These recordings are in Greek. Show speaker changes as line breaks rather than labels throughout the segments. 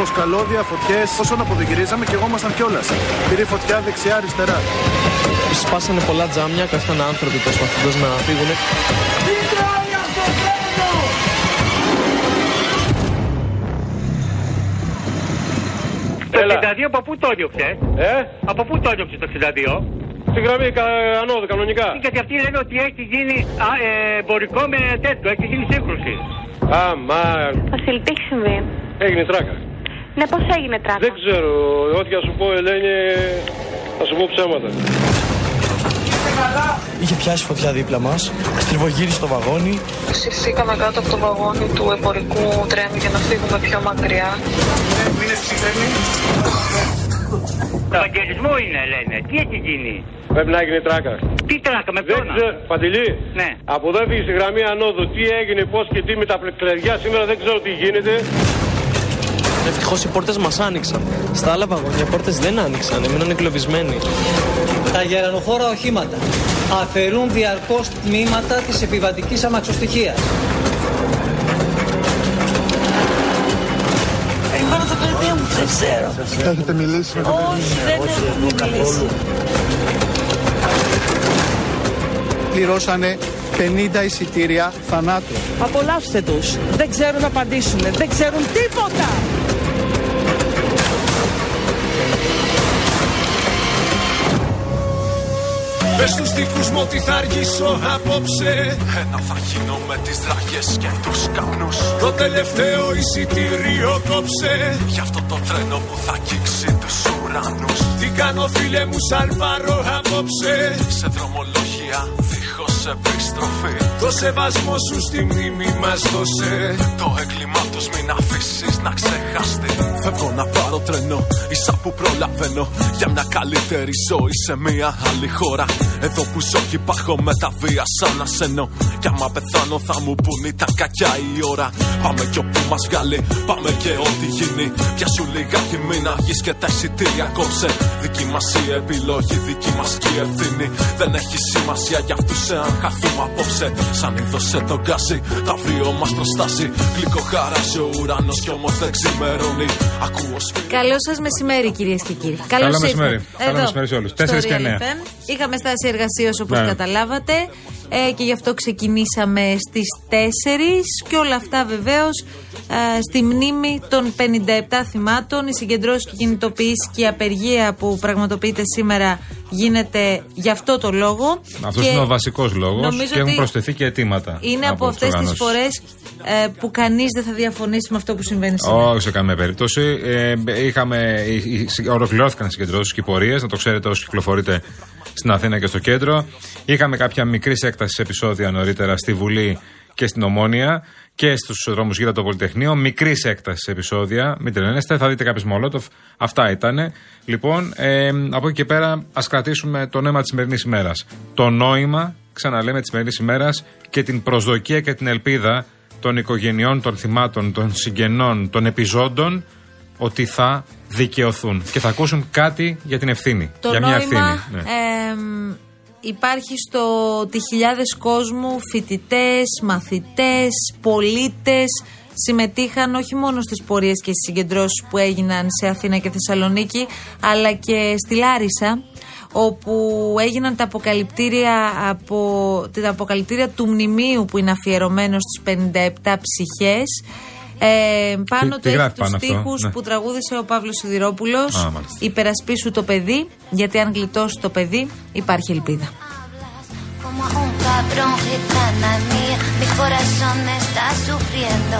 Δίσκο, καλώδια, φωτιές. Όσο να αποδηγυρίζαμε και εγώ ήμασταν κιόλας. Πήρε φωτιά δεξιά-αριστερά.
Σπάσανε πολλά τζάμια, κάθταν άνθρωποι προσπαθώντα να φύγουν.
Το 62 από πού το έδιωξε,
Ε,
από πού το έδιωξε το 62.
στη γραμμή κα- ανώδου κανονικά.
Γιατί αυτοί λένε ότι έχει γίνει α, ε, εμπορικό με τέτοιο, έχει γίνει σύγκρουση.
Αμά,
Βασίλη, τι έχει συμβεί;
έγινε τράκα.
Ναι, πώς έγινε τράκα.
Δεν ξέρω, ό,τι θα σου πω, Ελένη, θα σου πω ψέματα.
Είχε πιάσει φωτιά δίπλα μας, στριβογύρισε το βαγόνι.
Συρθήκαμε κάτω από το βαγόνι του εμπορικού τρένου για να φύγουμε πιο μακριά.
Ευαγγελισμό είναι, λένε. Τι έχει γίνει;
Πρέπει να έγινε τράκα.
Τι τράκα, με
Δεν
ποιον.
ξέρω, Παντελή,
Ναι.
από εδώ έφυγε στη γραμμή ανώδου. Τι έγινε, πώς και τι με τα κλεριά σήμερα δεν ξέρω τι γίνεται.
Ευτυχώς οι πόρτες μας άνοιξαν. Στα άλλα βαγόνια οι πόρτες δεν άνοιξαν, έμειναν εγκλωβισμένοι.
Τα γερανοχώρα οχήματα αφαιρούν διαρκώς τμήματα της επιβατικής αμαξοστοιχίας.
Περιμένω το παιδί μου, δεν ξέρω.
Έχετε μιλήσει με τον
Όχι, δεν έχουμε μιλήσει.
Πληρώσανε 50 εισιτήρια θανάτου.
Απολαύστε τους. Δεν ξέρουν να απαντήσουν. Δεν ξέρουν τίποτα.
Πες στους δικούς μου ότι θα αργήσω απόψε.
Ένα θα γίνω με τις δραγές και τους καπνούς.
Το τελευταίο εισιτήριο κόψε.
Γι' αυτό το τρένο που θα αγγίξει τους ουρανούς.
Τι κάνω φίλε μου σαλπαρώ απόψε.
Σε δρομολόγια δίχως επιστροφή
Το σεβασμό σου στη μνήμη μας δώσε.
Το έγκλημά τους μην αφήσεις να ξεχαστεί Φεύγω να πάρω τρένο, ίσα που προλαβαίνω. Για μια καλύτερη ζωή σε μια άλλη χώρα. Εδώ που ζω και υπάρχω με τα βία σαν ασένω Κι άμα πεθάνω θα μου πουν ήταν κακιά η ώρα. Πάμε κι όπου μας βγάλει, πάμε και ό,τι γίνει. Πιάσου λιγάκι μην αργείς και τα εισιτήρια κόψε. Δική μας η επιλογή, δική μας και η ευθύνη. Δεν έχει σημασία για αυτούς εάν χαθούμε απόψε Σαν είδωσε το γκάζι, τα αύριο μας προστάσει Γλυκό χαράζει ο ουρανός κι όμως δεν ξημερώνει Ακούω σφυρί
Καλό σας μεσημέρι, κυρίες και κύριοι. Καλώς
Καλό μεσημέρι. Καλό μεσημέρι σε όλους. Τέσσερις και εννέα.
Είχαμε στάση εργασίας όπως
Ναι.
καταλάβατε ε, και γι' αυτό ξεκινήσαμε στις 4 και όλα αυτά βεβαίως στη μνήμη των 57 θυμάτων. Οι συγκεντρώσεις και κινητοποιήσει και η απεργία που πραγματοποιείται σήμερα γίνεται γι' αυτό το λόγο.
Αυτός
Και
είναι ο βασικός λόγος
νομίζω
και έχουν
ότι
προσθεθεί και αιτήματα.
Είναι από,
τις
αυτές τις
οργανώσεις.
φορές ε, που κανείς δεν θα διαφωνήσει με αυτό που συμβαίνει σήμερα.
Όχι σε καμία περίπτωση. Ε, είχαμε, ε, ε, ολοκληρώθηκαν οι συγκεντρώσεις και οι πορείες, να το ξέρετε όσοι κυκλοφορείτε στην Αθήνα και στο κέντρο. Είχαμε κάποια μικρή έκταση επεισόδια νωρίτερα στη Βουλή και στην Ομόνια και στους δρόμους γύρω από το Πολυτεχνείο. Μικρής έκτασης επεισόδια. Μην τρελαίνεστε, θα δείτε κάποιε μολότοφ. Αυτά ήταν. Λοιπόν, ε, από εκεί και πέρα, ας κρατήσουμε το νόημα της σημερινής ημέρας. Το νόημα, ξαναλέμε, της σημερινής ημέρας και την προσδοκία και την ελπίδα των οικογενειών, των θυμάτων, των συγγενών, των επιζώντων ότι θα δικαιωθούν και θα ακούσουν κάτι για την ευθύνη.
Το
για μια
νόημα
ευθύνη. Ναι.
εμ, υπάρχει στο ότι χιλιάδες κόσμου, φοιτητές, μαθητές, πολίτες. Συμμετείχαν όχι μόνο στις πορείες και στις συγκεντρώσεις που έγιναν σε Αθήνα και Θεσσαλονίκη αλλά και στη Λάρισα όπου έγιναν τα αποκαλυπτήρια, από, τα αποκαλυπτήρια του μνημείου που είναι αφιερωμένο στις 57 ψυχές ε, πάνω
Τι-
του
τι
έχει
γράφει
τους
πάνω αυτό,
στίχους
ναι.
που τραγούδισε ο Παύλος Σιδηρόπουλος
Α, μάλιστα.
Υπερασπίσου το παιδί, γιατί αν γλιτώσει το παιδί, υπάρχει ελπίδα.
Como un cabrón, gitana mía, mi corazón está sufriendo.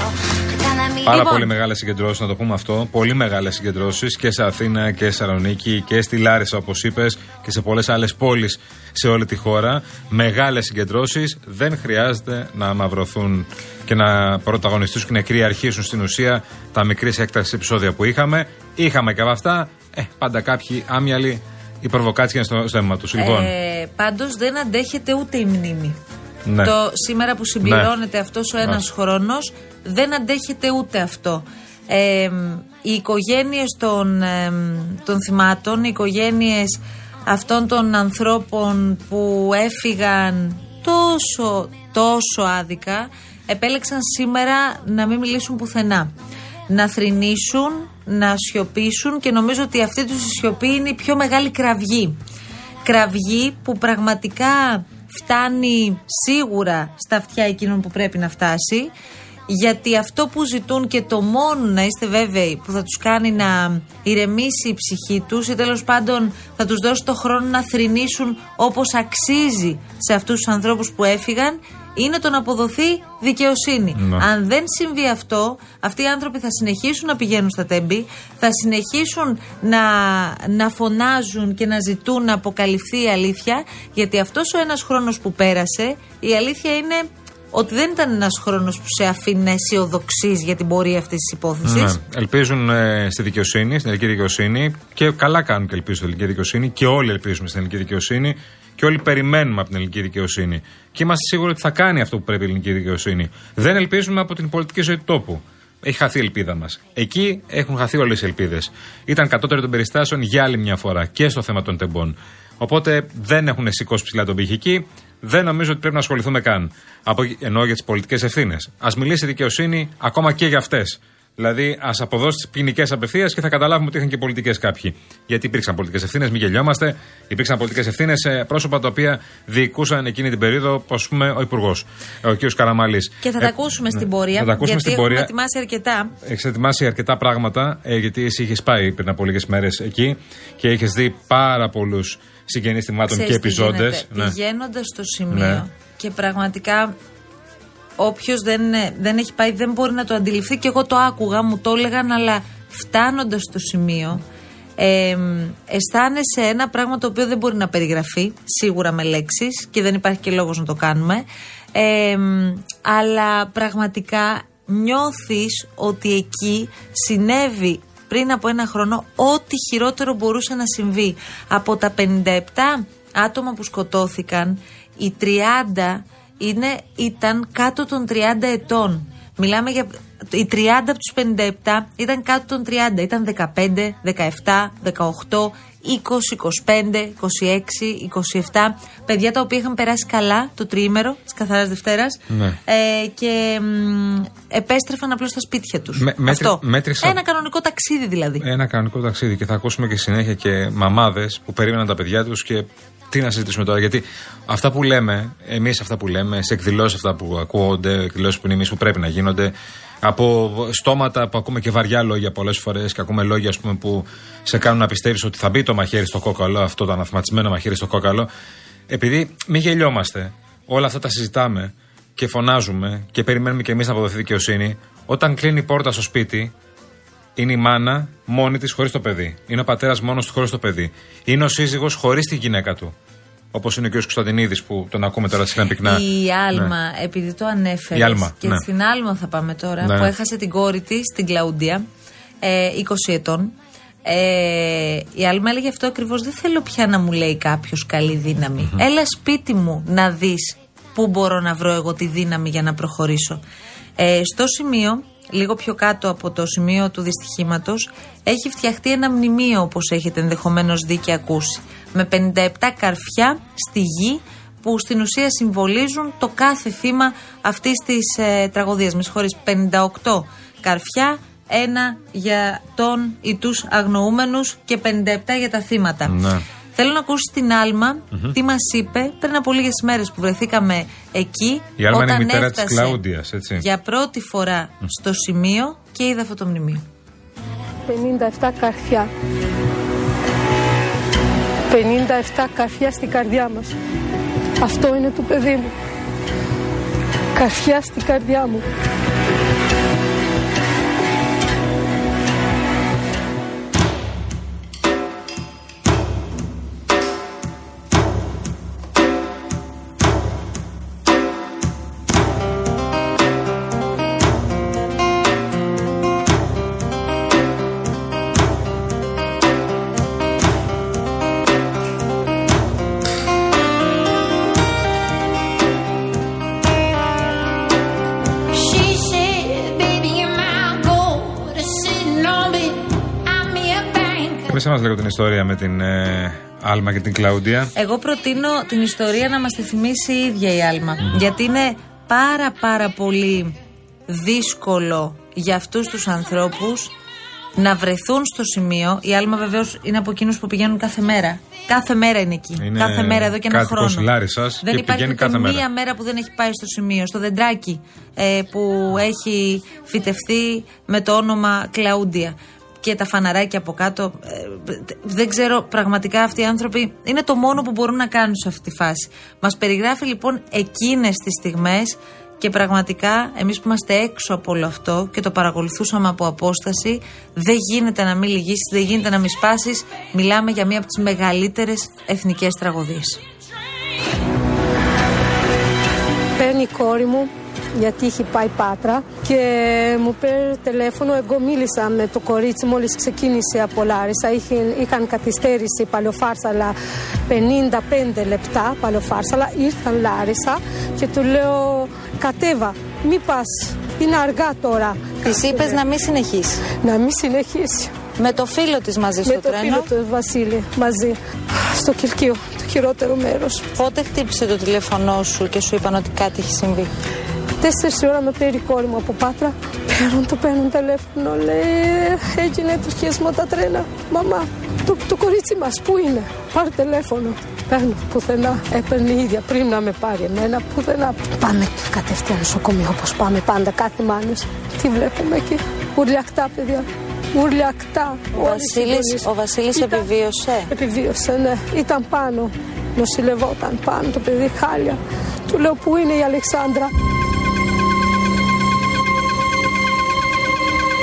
Gitana mía.
Πάρα
Λοιπόν.
πολύ μεγάλες συγκεντρώσεις, να το πούμε αυτό. Πολύ μεγάλες συγκεντρώσεις και σε Αθήνα και σε Θεσσαλονίκη και στη Λάρισα, όπως είπες, και σε πολλές άλλες πόλεις σε όλη τη χώρα. Μεγάλες συγκεντρώσεις. Δεν χρειάζεται να μαυρωθούν και να πρωταγωνιστήσουν και να κυριαρχήσουν στην ουσία τα μικρής έκτασης επεισόδια που είχαμε. Είχαμε και από αυτά. Ε, πάντα κάποιοι άμυαλοι οι προβοκάτσια στο, στο αίμα τους. Λοιπόν,
Ε, Πάντως δεν αντέχεται ούτε η μνήμη.
Ναι.
Το σήμερα που συμπληρώνεται
Ναι.
αυτός ο ένας
Μάλιστα.
χρόνος δεν αντέχεται ούτε αυτό. Ε, οι οικογένειες των, εμ, των θυμάτων, οι οικογένειες αυτών των ανθρώπων που έφυγαν τόσο, τόσο άδικα, επέλεξαν σήμερα να μην μιλήσουν πουθενά. Να θρηνήσουν, να σιωπήσουν και νομίζω ότι αυτή τους η σιωπή είναι η πιο μεγάλη κραυγή. Κραυγή που πραγματικά φτάνει σίγουρα στα αυτιά εκείνων που πρέπει να φτάσει γιατί αυτό που ζητούν και το μόνο να είστε βέβαιοι που θα τους κάνει να ηρεμήσει η ψυχή τους ή τέλος πάντων θα τους δώσει το χρόνο να θρηνήσουν όπως αξίζει σε αυτούς τους ανθρώπους που έφυγαν είναι το να αποδοθεί δικαιοσύνη.
Ναι.
Αν δεν συμβεί αυτό, αυτοί οι άνθρωποι θα συνεχίσουν να πηγαίνουν στα τέμπη, θα συνεχίσουν να, να φωνάζουν και να ζητούν να αποκαλυφθεί η αλήθεια, γιατί αυτός ο ένας χρόνος που πέρασε, η αλήθεια είναι ότι δεν ήταν ένας χρόνος που σε αφήνει αισιοδοξείς για την πορεία αυτής της υπόθεσης.
Ναι. Ελπίζουν ε, στη δικαιοσύνη, στην ελληνική δικαιοσύνη και καλά κάνουν και ελπίζουν στην ελληνική δικαιοσύνη και όλοι ελπίζουμε στην ελληνική δικαιοσύνη και όλοι περιμένουμε από την ελληνική δικαιοσύνη. Και είμαστε σίγουροι ότι θα κάνει αυτό που πρέπει η ελληνική δικαιοσύνη. Δεν ελπίζουμε από την πολιτική ζωή του τόπου. Έχει χαθεί η ελπίδα μας. Εκεί έχουν χαθεί όλες οι ελπίδες. Ήταν κατώτερο των περιστάσεων για άλλη μια φορά και στο θέμα των τεμπών. Οπότε δεν έχουν σηκώσει ψηλά τον πύχη εκεί. Δεν νομίζω ότι πρέπει να ασχοληθούμε καν. Από, εκεί- εννοώ για τις πολιτικές ευθύνες. Α μιλήσει η δικαιοσύνη ακόμα και για αυτές. Δηλαδή, ας αποδώσει τι ποινικές απευθείας και θα καταλάβουμε ότι είχαν και πολιτικές κάποιοι. Γιατί υπήρξαν πολιτικές ευθύνες, μην γελιόμαστε. Υπήρξαν πολιτικές ευθύνες σε πρόσωπα τα οποία διοικούσαν εκείνη την περίοδο, ας πούμε, ο Υπουργός, ο κ. Καραμαλή.
Και θα τα ακούσουμε στην πορεία.
Ε, ναι. Θα τα ακούσουμε
γιατί
στην
έχουμε
πορεία.
ετοιμάσει αρκετά.
Έχεις ετοιμάσει αρκετά πράγματα, ε, γιατί εσύ είχες πάει πριν από λίγες μέρες εκεί και έχει δει πάρα πολλούς συγγενείς θυμάτων και
Ξέρεις τι
επιζώντες.
γίνεται. Πηγαίνοντας στο σημείο
Ναι.
και πραγματικά όποιος δεν, δεν έχει πάει δεν μπορεί να το αντιληφθεί και εγώ το άκουγα, μου το έλεγαν, αλλά φτάνοντας στο σημείο ε, αισθάνεσαι ένα πράγμα το οποίο δεν μπορεί να περιγραφεί σίγουρα με λέξεις και δεν υπάρχει και λόγος να το κάνουμε ε, αλλά πραγματικά νιώθεις ότι εκεί συνέβη πριν από ένα χρόνο ό,τι χειρότερο μπορούσε να συμβεί. Από τα 57 άτομα που σκοτώθηκαν, οι 30 είναι, ήταν κάτω των 30 ετών. Μιλάμε για. Οι 30 από τους 57 ήταν κάτω των 30. Ήταν 15, 17, 18, 20, 25, 26, 27. Παιδιά τα οποία είχαν περάσει καλά το τριήμερο της Καθαράς Δευτέρας.
Ναι.
Ε, και μ, επέστρεφαν απλώς στα σπίτια τους.
Με- μέτρη-
Αυτό.
μέτρησα-
Ένα κανονικό ταξίδι δηλαδή.
Ένα κανονικό ταξίδι και θα ακούσουμε και συνέχεια και μαμάδες που περίμεναν τα παιδιά τους και τι να συζητήσουμε τώρα. Γιατί αυτά που λέμε, εμείς αυτά που λέμε, σε εκδηλώσεις αυτά που ακούγονται, εκδηλώσεις που είναι εμείς που πρέπει να γίνονται, από στόματα που ακούμε και βαριά λόγια πολλές φορές και ακούμε λόγια ας πούμε, που σε κάνουν να πιστεύεις ότι θα μπει το μαχαίρι στο κόκαλο, αυτό το αναθυματισμένο μαχαίρι στο κόκαλο. Επειδή μην γελιόμαστε, όλα αυτά τα συζητάμε και φωνάζουμε και περιμένουμε και εμείς να αποδοθεί δικαιοσύνη, όταν κλείνει η πόρτα στο σπίτι, είναι η μάνα μόνη της χωρίς το παιδί. Είναι ο πατέρας μόνος του χωρίς το παιδί. Είναι ο σύζυγος χωρίς τη γυναίκα του. Όπως είναι ο κ. Κωνσταντινίδης που τον ακούμε τώρα συχνά πυκνά.
Η Άλμα,
Ναι.
επειδή το ανέφερες.
Η Άλμα,
και
ναι.
στην Άλμα θα πάμε τώρα,
Ναι.
που έχασε την κόρη της, την Κλαούντια, ε, 20 ετών. Ε, η Άλμα έλεγε αυτό ακριβώς. Δεν θέλω πια να μου λέει κάποιος καλή δύναμη. Έλα σπίτι μου να δεις πού μπορώ να βρω εγώ τη δύναμη για να προχωρήσω. Ε, στο σημείο, λίγο πιο κάτω από το σημείο του δυστυχήματος, έχει φτιαχτεί ένα μνημείο, όπως έχετε ενδεχομένως δει και ακούσει. Με 57 καρφιά στη γη που στην ουσία συμβολίζουν το κάθε θύμα αυτής της ε, τραγωδίας. Με συγχωρείς, 58 καρφιά, ένα για τον ή τους αγνοούμενους και 57 για τα θύματα.
Ναι.
Θέλω να ακούσει την αλμα τι μας είπε πριν από λίγες μέρες που βρεθήκαμε εκεί
Η Άλμα είναι η
όταν
μητέρα της
έφτασε
Κλαούντιας, έτσι.
για πρώτη φορά στο σημείο και είδε αυτό το μνημείο.
57 καρφιά. 57 καρφιά στην καρδιά μας. Αυτό είναι το παιδί μου. Καρφιά στην καρδιά μου.
Bank.
Και μέσα μα λίγο την ιστορία με την ε, Άλμα και την Κλαούντια.
Εγώ προτείνω την ιστορία να μας τη θυμίσει η ίδια η Άλμα. Γιατί είναι πάρα πάρα πολύ δύσκολο για αυτούς τους ανθρώπους να βρεθούν στο σημείο. Η Άλμα βεβαίως είναι από εκείνους που πηγαίνουν κάθε μέρα. Κάθε μέρα είναι εκεί.
Είναι
κάθε μέρα εδώ και ένα
κάτοικος
χρόνο.
Λάρισσας
Δεν
και
υπάρχει
πηγαίνει
ούτε
κάθε μέρα.
μία μέρα που δεν έχει πάει στο σημείο. Στο δεντράκι ε, που έχει φυτευτεί με το όνομα Κλαούντια. Και τα φαναράκια από κάτω. Ε, δεν ξέρω, πραγματικά αυτοί οι άνθρωποι είναι το μόνο που μπορούν να κάνουν σε αυτή τη φάση. Μας περιγράφει λοιπόν εκείνες τις στιγμές και πραγματικά εμείς που είμαστε έξω από όλο αυτό και το παρακολουθούσαμε από απόσταση, δεν γίνεται να μην λυγίσεις, δεν γίνεται να μην σπάσεις. Μιλάμε για μία από τις μεγαλύτερες εθνικές τραγωδίες.
Παίρνει η κόρη μου γιατί είχε πάει Πάτρα και μου πήρε τηλέφωνο. Εγώ μίλησα με το κορίτσι μόλις ξεκίνησε από Λάρισα. Είχε, είχαν καθυστέρηση παλαιοφάρσαλα 55 λεπτά παλαιοφάρσαλα. Ήρθαν Λάρισα και του λέω κατέβα, μη πας, είναι αργά τώρα.
Τη είπες να μην συνεχίσεις.
Να μην συνεχίσει.
Με το φίλο της μαζί στο
με το
τρένο.
φίλο του Βασίλη μαζί. Στο Κιλκείο, το χειρότερο μέρος.
Πότε χτύπησε το τηλέφωνό σου και σου είπαν ότι κάτι έχει συμβεί;
Τέσσερις ώρα με πήρε η κόρη μου από Πάτρα. Παίρνουν το παίρνουν τηλέφωνο. Λέει έγινε το σχέσμα τα τρένα. Μαμά, το, το κορίτσι μας πού είναι; Πάρε τηλέφωνο. Παίρνω πουθενά. Έπαιρνε η ίδια πριν να με πάρει εμένα πουθενά. Πάμε κατευθείαν νοσοκομείο όπως πάμε πάντα κάθε μάνος. Τι βλέπουμε εκεί; Ουρλιακτά παιδιά. Ουρλιακτά.
Ο Βασίλης, ο Βασίλης επιβίωσε.
Επιβίωσε, ναι. Ήταν πάνω. Νοσηλευόταν πάνω το παιδί χάλια. Του λέω πού είναι η Αλεξάνδρα;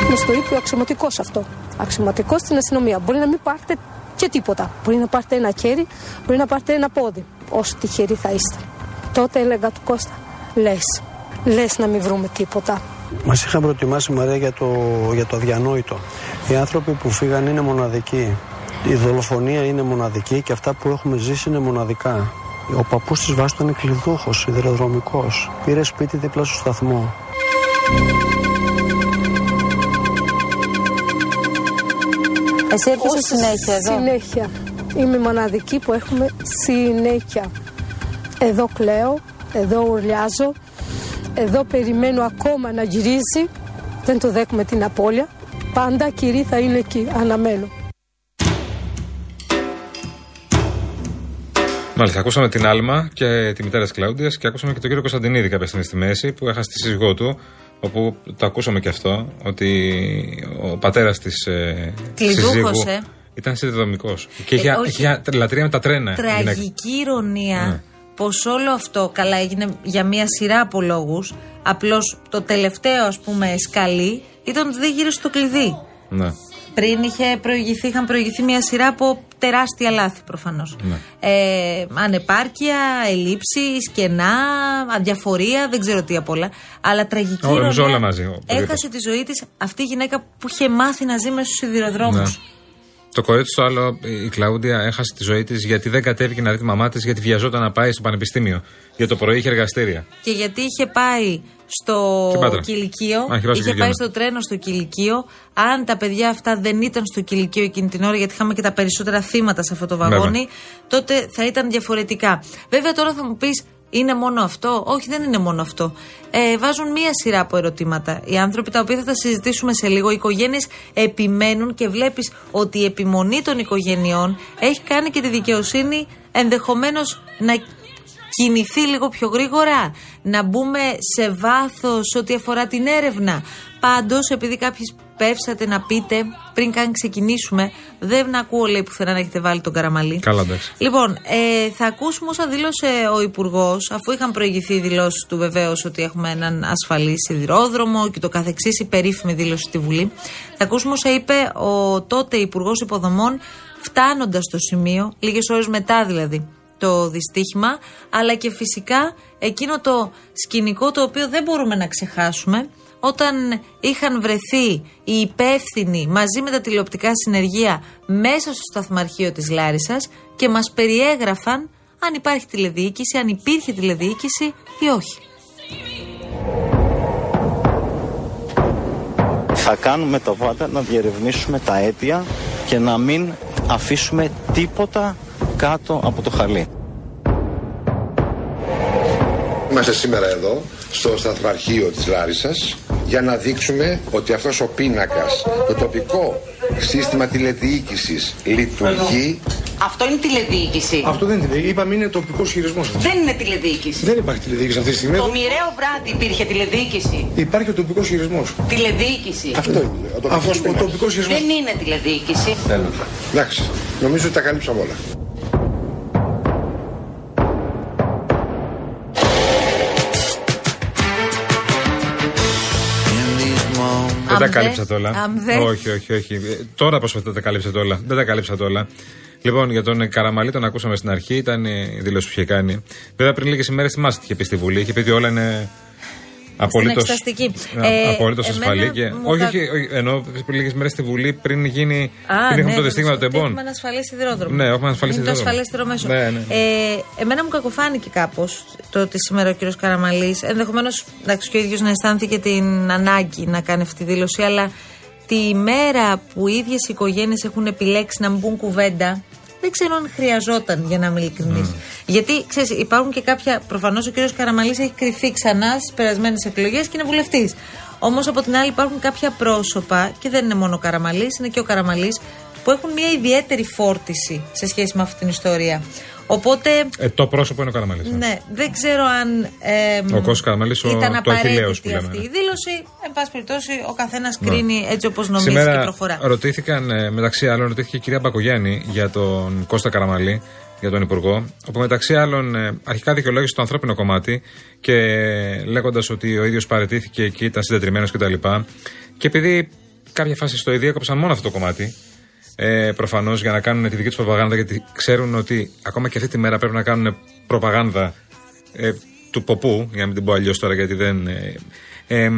Μας το είπε ο αξιωματικός αυτό. Αξιωματικός στην αστυνομία. Μπορεί να μην πάρετε και τίποτα. Μπορεί να πάρετε ένα χέρι, μπορεί να πάρετε ένα πόδι. Όσο τυχεροί θα είστε. Τότε έλεγα του Κώστα, λες, λες να μην βρούμε τίποτα.
Μας είχαν προετοιμάσει Μαρία για το, για το αδιανόητο. Οι άνθρωποι που φύγαν είναι μοναδικοί. Η δολοφονία είναι μοναδική και αυτά που έχουμε ζήσει είναι μοναδικά. Ο παππούς της βάσης ήταν κλειδούχος, σιδηροδρομικός. Πήρε σπίτι δίπλα στο σταθμό.
Εσύ έπισε
Όσες-
συνέχεια εδώ.
Συνέχεια. Είμαι μοναδική που έχουμε συνέχεια. Εδώ κλαίω, εδώ ουρλιάζω, εδώ περιμένω ακόμα να γυρίσει. Δεν το δέχομαι την απώλεια. Πάντα κυρία θα είναι εκεί, αναμένω.
Μάλιστα, ακούσαμε την Άλμα και τη μητέρα της Κλάουντια και ακούσαμε και τον κύριο Κωνσταντινίδη κάποια στιγμή στη μέση που έχασε τη σύζυγό του. Όπου το ακούσαμε και αυτό, ότι ο πατέρας της ε,
Κλειδούχος,
σύζυγου
ε.
ήταν συνδεδομικό. Και
Ε,
είχε
όχι.
είχε λατρεία με τα τρένα. η γυναίκα.
Τραγική ηρωνία
Ναι.
πως όλο αυτό καλά έγινε για μια σειρά από λόγους. Απλώς το τελευταίο, ας πούμε, σκαλί ήταν ότι δεν γύρισε το κλειδί.
Ναι.
Πριν είχε προηγηθεί, είχαν προηγηθεί μια σειρά από τεράστια λάθη προφανώς.
Ναι.
Ε, ανεπάρκεια, ελλείψεις, κενά, αδιαφορία, δεν ξέρω τι απ' όλα. Αλλά τραγική
Όλα- νομίζω
ηρωνία.
όλα μαζί, οπωσδήποτε.
Έχασε τη ζωή της αυτή η γυναίκα που είχε μάθει να ζει μέσα στους σιδηροδρόμους.
Ναι. Το κορίτσι το άλλο, η Κλαούντια, έχασε τη ζωή της γιατί δεν κατέβηκε να δει τη μαμά τη γιατί βιαζόταν να πάει στο πανεπιστήμιο. Για το πρωί είχε εργαστήρια.
Και γιατί είχε πάει στο
Στην Πάτρα.
κηλικείο,
Α, είχε πάει στο
είχε
κηλικείο,
πάει
ναι.
στο τρένο στο κηλικείο. Αν τα παιδιά αυτά δεν ήταν στο κηλικείο εκείνη την ώρα, γιατί είχαμε και τα περισσότερα θύματα σε αυτό το βαγόνι, τότε θα ήταν διαφορετικά. Βέβαια τώρα θα μου πεις, είναι μόνο αυτό; Όχι, δεν είναι μόνο αυτό. Ε, βάζουν μία σειρά από ερωτήματα. Οι άνθρωποι τα οποία θα τα συζητήσουμε σε λίγο, οι οικογένειες επιμένουν και βλέπεις ότι η επιμονή των οικογενειών έχει κάνει και τη δικαιοσύνη ενδεχομένως να κινηθεί λίγο πιο γρήγορα, να μπούμε σε βάθος ό,τι αφορά την έρευνα. Πάντως, επειδή κάποιοι πεύσατε να πείτε πριν καν ξεκινήσουμε, δεν ακούω λέει πουθενά να έχετε βάλει τον καραμαλί.
Καλά, εντάξει.
Λοιπόν, ε, θα ακούσουμε όσα δήλωσε ο Υπουργός, αφού είχαν προηγηθεί οι δηλώσεις του βεβαίως ότι έχουμε έναν ασφαλή σιδηρόδρομο και το καθεξής, η περίφημη δήλωση στη Βουλή. Θα ακούσουμε όσα είπε ο τότε Υπουργός Υποδομών, φτάνοντας στο σημείο, λίγες ώρες μετά δηλαδή το δυστύχημα, αλλά και φυσικά εκείνο το σκηνικό το οποίο δεν μπορούμε να ξεχάσουμε όταν είχαν βρεθεί οι υπεύθυνοι μαζί με τα τηλεοπτικά συνεργεία μέσα στο σταθμαρχείο της Λάρισας και μας περιέγραφαν αν υπάρχει τηλεδιοίκηση, αν υπήρχε τηλεδιοίκηση ή όχι.
Θα κάνουμε το πάντα να διερευνήσουμε τα αίτια και να μην αφήσουμε τίποτα κάτω από το χαλί.
Είμαστε σήμερα εδώ στο σταθμαρχείο της Λάρισας για να δείξουμε ότι αυτός ο πίνακας, το τοπικό σύστημα τηλεδιοίκησης λειτουργεί.
Αυτό είναι τηλεδιοίκηση.
Αυτό δεν είναι τηλεδιοίκηση. Είπαμε είναι τοπικός χειρισμός.
Δεν είναι τηλεδιοίκηση.
Δεν υπάρχει τηλεδιοίκηση αυτή τη στιγμή.
Το μοιραίο βράδυ υπήρχε τηλεδιοίκηση.
Υπάρχει ο τοπικός χειρισμός.
Τηλεδιοίκηση.
Αυτό είναι. Ο
Αυτό
τοπικός, ο τοπικός χειρισμός.
Δεν είναι τηλεδιοίκηση.
Εντάξει. Νομίζω ότι τα καλύψαμε όλα.
Δεν τα
Αμδέ,
κάλυψατε όλα.
αμδέ.
Όχι, όχι, όχι. Ε, Τώρα προσπαθείτε να τα καλύψετε όλα. Δεν τα καλύψατε όλα. Λοιπόν, για τον Καραμαλή τον ακούσαμε στην αρχή, ήταν η δήλωση που είχε κάνει. Βέβαια, πριν λίγες ημέρες θυμάστε τι είχε πει στη Βουλή. Είχε πει ότι όλα είναι απολύτω.
εξεταστική. Ε,
Απολύτω
εμένα
ασφαλή. Και...
μου
Όχι,
κα-
όχι, όχι, ενώ πριν λίγες ημέρε στη Βουλή, πριν γίνει.
Α,
πριν είχαμε
ναι,
το δυστύχημα των
ότι
τεμπών.
Έχουμε ένα ασφαλή σιδηρόδρομο.
Ναι, έχουμε ένα ασφαλή
Είναι το
σιδηρόδρομο.
ασφαλέστερο μέσο.
Ναι, ναι.
Ε, εμένα μου κακοφάνηκε κάπως το ότι σήμερα ο κύριος Καραμαλή, ενδεχομένως και ο ίδιος να αισθάνθηκε την ανάγκη να κάνει αυτή τη δήλωση, αλλά τη μέρα που οι ίδιες οι οικογένειες έχουν επιλέξει να μην πούν κουβέντα, δεν ξέρω αν χρειαζόταν για να είμαι ειλικρινής. Γιατί ξέρεις, υπάρχουν και κάποια. Προφανώς ο κύριος Καραμαλής έχει κρυφεί ξανά στις περασμένες εκλογές και είναι βουλευτής. Όμως από την άλλη υπάρχουν κάποια πρόσωπα, και δεν είναι μόνο ο Καραμαλής, είναι και ο Καραμαλής, που έχουν μια ιδιαίτερη φόρτιση σε σχέση με αυτή την ιστορία. Οπότε,
Ε, το πρόσωπο είναι ο Καραμαλής.
ναι, δεν ξέρω αν. εμ,
Ο Κώστας Καραμαλής, ο-
ήταν
το Αχιλλέος
απαραίτητη
που λέμε,
αυτή
ναι.
η δήλωση. Εν πάση περιπτώσει, ο καθένας
Ναι.
κρίνει έτσι όπως νομίζει και
Σήμερα
προχωρά.
ρωτήθηκαν, ε, μεταξύ άλλων, ρωτήθηκε η κυρία Μπακογιάννη για τον Κώστα Καραμαλή, για τον Υπουργό, όπου μεταξύ άλλων ε, αρχικά δικαιολόγησε το ανθρώπινο κομμάτι και λέγοντας ότι ο ίδιος παρετήθηκε εκεί, ήταν συντετριμένος κτλ. Και επειδή κάποια φάση στο ΙΔΙ έκοψαν μόνο αυτό το κομμάτι, ε, προφανώς για να κάνουν τη δική τους προπαγάνδα, γιατί ξέρουν ότι ακόμα και αυτή τη μέρα πρέπει να κάνουν προπαγάνδα ε, του ποπού, για να μην την πω αλλιώς τώρα, γιατί δεν. Ε, ε,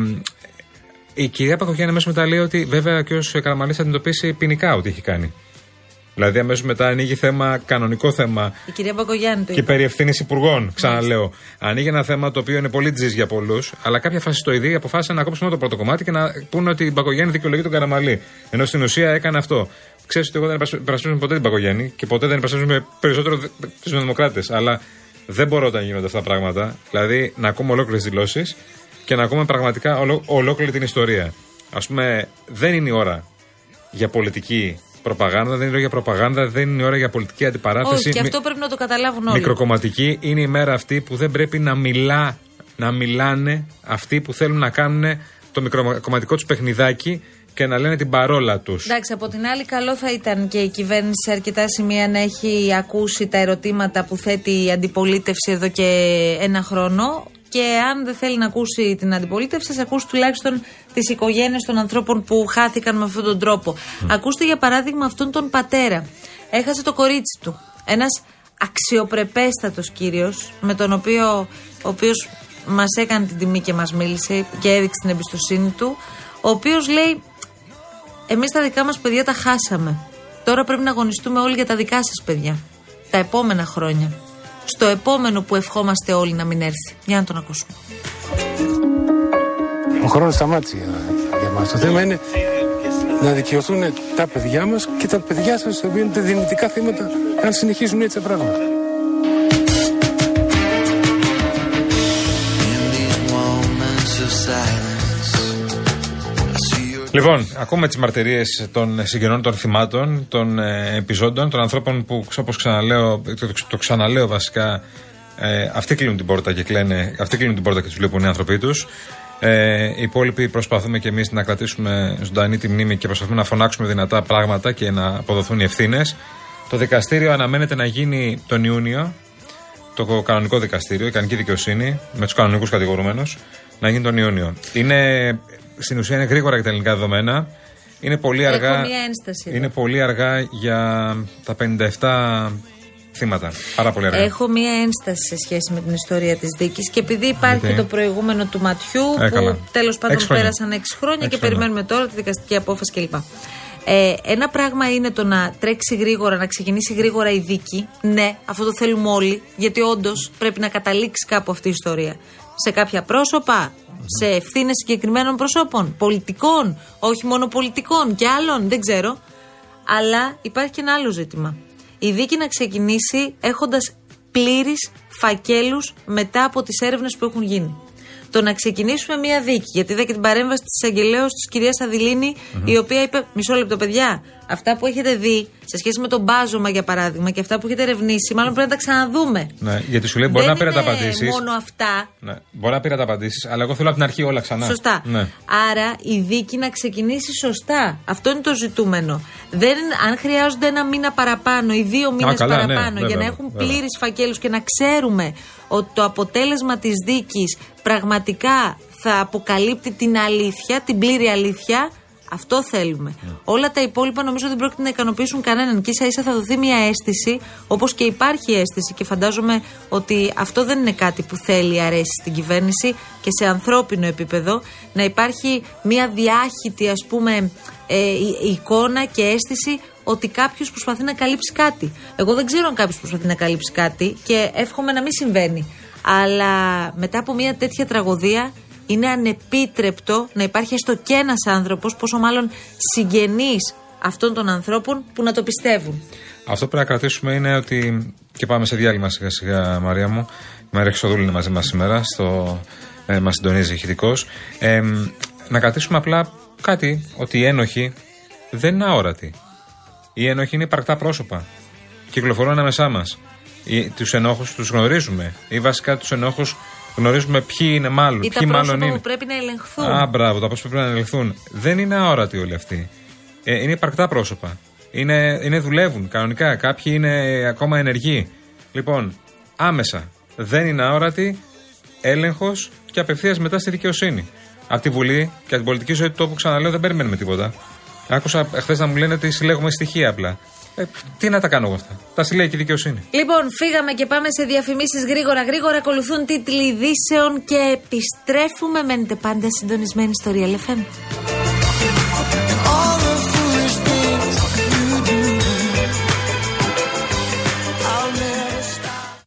η κυρία Πακογιάννη αμέσως μετά λέει ότι βέβαια ο κ. Καραμαλής θα αντιμετωπίσει ποινικά ό,τι έχει κάνει. Δηλαδή, αμέσως μετά ανοίγει θέμα, κανονικό θέμα
Η κυρία Μπακογιάννη το
και
είπε.
περί ευθύνη υπουργών. Ξαναλέω. Ανοίγει ένα θέμα το οποίο είναι πολύ τζιζ για πολλούς, αλλά κάποια φάση στο ΙΔΙ αποφάσισαν να κόψουν όλο το πρώτο κομμάτι και να πούνε ότι η Μπακογιάννη δικαιολογεί τον Καραμαλή. Ενώ στην ουσία έκανε αυτό. Ξέρεις ότι εγώ δεν υπερασπίζομαι ποτέ την Μπακογιάννη και ποτέ δεν υπερασπίζομαι περισσότερο τους Δημοκράτε. Αλλά δεν μπορώ όταν γίνονται αυτά τα πράγματα. Δηλαδή να ακούμε ολόκληρες δηλώσεις και να ακούμε πραγματικά ολο, ολόκληρη την ιστορία. Α πούμε, δεν είναι η ώρα για πολιτική προπαγάνδα, δεν είναι η ώρα για προπαγάνδα, δεν είναι η ώρα για πολιτική αντιπαράθεση.
Όχι, και
Μη-
αυτό πρέπει να το καταλάβουν όλοι.
Μικροκομματική είναι η μέρα αυτή που δεν πρέπει να μιλά, να μιλάνε αυτοί που θέλουν να κάνουν το μικροκομματικό τους παιχνιδάκι και να λένε την παρόλα τους.
Εντάξει, από την άλλη, καλό θα ήταν και η κυβέρνηση σε αρκετά σημεία να έχει ακούσει τα ερωτήματα που θέτει η αντιπολίτευση εδώ και ένα χρόνο. Και αν δεν θέλει να ακούσει την αντιπολίτευση, ας ακούσει τουλάχιστον τις οικογένειες των ανθρώπων που χάθηκαν με αυτόν τον τρόπο. Ακούστε για παράδειγμα αυτόν τον πατέρα. Έχασε το κορίτσι του. Ένας αξιοπρεπέστατος κύριος, με τον οποίο ο οποίος μας έκανε την τιμή και μας μίλησε και έδειξε την εμπιστοσύνη του. Ο οποίος λέει: Εμείς τα δικά μας παιδιά τα χάσαμε. Τώρα πρέπει να αγωνιστούμε όλοι για τα δικά σας παιδιά. Τα επόμενα χρόνια. Στο επόμενο που ευχόμαστε όλοι να μην έρθει. Για να τον ακούσουμε.
Ο χρόνος σταμάτησε για, για μας. Το θέμα είναι να δικαιωθούν τα παιδιά μας και τα παιδιά σας, τα οποία είναι τα δυνητικά θύματα, αν συνεχίσουν έτσι τα πράγματα.
Λοιπόν, ακούμε τις μαρτυρίες των συγγενών των θυμάτων, των ε, επιζώντων, των ανθρώπων που, όπως ξαναλέω, το, το, το ξαναλέω βασικά, ε, αυτοί κλείνουν την πόρτα και κλαίνε, αυτοί κλείνουν την πόρτα και τους βλέπουν οι άνθρωποι τους. Ε, οι υπόλοιποι προσπαθούμε και εμείς να κρατήσουμε ζωντανή τη μνήμη και προσπαθούμε να φωνάξουμε δυνατά πράγματα και να αποδοθούν οι ευθύνες. Το δικαστήριο αναμένεται να γίνει τον Ιούνιο, το κανονικό δικαστήριο, η κανονική δικαιοσύνη, με τους κανονικούς κατηγορούμενου, να γίνει τον Ιούνιο. Είναι, στην ουσία είναι γρήγορα για τα ελληνικά δεδομένα. Είναι πολύ
Έχω
αργά.
μία ένσταση. εδώ.
Είναι πολύ αργά για τα 57 θύματα. Πάρα πολύ αργά.
Έχω μία ένσταση σε σχέση με την ιστορία της δίκης και επειδή υπάρχει
Γιατί;
το προηγούμενο του ματιού
Ε, καλά.
που τέλο πάντων
Έξι χρόνια.
πέρασαν 6 χρόνια
Έξι
και
χρόνια.
περιμένουμε τώρα τη δικαστική απόφαση κλπ. Ε, ένα πράγμα είναι το να τρέξει γρήγορα, να ξεκινήσει γρήγορα η δίκη. Ναι, αυτό το θέλουμε όλοι, γιατί όντως πρέπει να καταλήξει κάπου αυτή η ιστορία. Σε κάποια πρόσωπα, σε ευθύνες συγκεκριμένων προσώπων, πολιτικών, όχι μόνο πολιτικών και άλλων, δεν ξέρω. Αλλά υπάρχει και ένα άλλο ζήτημα. Η δίκη να ξεκινήσει έχοντας πλήρεις φακέλους μετά από τις έρευνες που έχουν γίνει. Το να ξεκινήσουμε μία δίκη. Γιατί είδα και την παρέμβαση της εισαγγελέα της κυρίας Αδηλίνη, η οποία είπε: Μισό λεπτό, παιδιά, αυτά που έχετε δει σε σχέση με τον μπάζωμα για παράδειγμα και αυτά που έχετε ερευνήσει, μάλλον πρέπει να τα ξαναδούμε.
Ναι, γιατί σου λέει μπορεί
Δεν
να πήρατε
είναι
απαντήσεις.
μόνο αυτά.
Ναι, μπορεί να πήρατε απαντήσεις, αλλά εγώ θέλω από την αρχή όλα ξανά.
Σωστά.
Ναι.
Άρα η δίκη να ξεκινήσει σωστά. Αυτό είναι το ζητούμενο. Δεν, αν χρειάζονται ένα μήνα παραπάνω ή δύο μήνες
καλά, ναι,
παραπάνω για
βέβαια,
να έχουν
βέβαια.
πλήρεις φακέλους και να ξέρουμε ότι το αποτέλεσμα της δίκης πραγματικά θα αποκαλύπτει την αλήθεια, την πλήρη αλήθεια. Αυτό θέλουμε.
Ναι.
Όλα τα υπόλοιπα νομίζω δεν πρόκειται να ικανοποιήσουν κανέναν. Και ίσα ίσα θα δοθεί μια αίσθηση, όπως και υπάρχει αίσθηση, και φαντάζομαι ότι αυτό δεν είναι κάτι που θέλει αρέσει στην κυβέρνηση και σε ανθρώπινο επίπεδο, να υπάρχει μια διάχυτη, ας πούμε, ε, η- εικόνα και αίσθηση ότι κάποιος προσπαθεί να καλύψει κάτι. Εγώ δεν ξέρω αν κάποιος προσπαθεί να καλύψει κάτι και εύχομαι να μην συμβαίνει. Αλλά μετά από μια τέτοια τραγωδία είναι ανεπίτρεπτο να υπάρχει έστω και ένας άνθρωπος, πόσο μάλλον συγγενείς αυτών των ανθρώπων που να το πιστεύουν.
Αυτό που πρέπει να κρατήσουμε είναι ότι. και πάμε σε διάλειμμα σιγά σιγά, Μαρία μου. Η Μαρία Χρυσοδούλη είναι μαζί μας σήμερα. Στο, ε, μας συντονίζει ηχητικός. Ε, να κρατήσουμε απλά κάτι, ότι οι ένοχοι δεν είναι αόρατοι. Οι ένοχοι είναι υπαρκτά πρόσωπα. Κυκλοφορούν ανάμεσά μας. Τους ενόχους τους γνωρίζουμε. Ή βασικά τους ενόχους γνωρίζουμε ποιοι είναι μάλλον.
Ή τα
ποιοι μάλλον
πρόσωπα
είναι.
που πρέπει να ελεγχθούν.
Α, μπράβο, τα πρόσωπα πρέπει να ελεγχθούν. Δεν είναι αόρατοι όλοι αυτοί. Ε, είναι υπαρκτά πρόσωπα. Είναι, είναι δουλεύουν κανονικά. Κάποιοι είναι ακόμα ενεργοί. Λοιπόν, άμεσα. Δεν είναι αόρατοι. Έλεγχος και απευθείας μετά στη δικαιοσύνη. Από τη Βουλή και από την πολιτική ζωή του τόπου, ξαναλέω, δεν περιμένουμε τίποτα. Άκουσα χθες να μου λένε ότι συλλέγουμε στοιχεία απλά. Ε, τι να τα κάνω εγώ αυτά; Τα συλλέγει και η δικαιοσύνη.
Λοιπόν, φύγαμε και πάμε σε διαφημίσεις γρήγορα. Γρήγορα ακολουθούν τίτλοι ειδήσεων και επιστρέφουμε. Μένετε πάντα συντονισμένοι στο Real FM.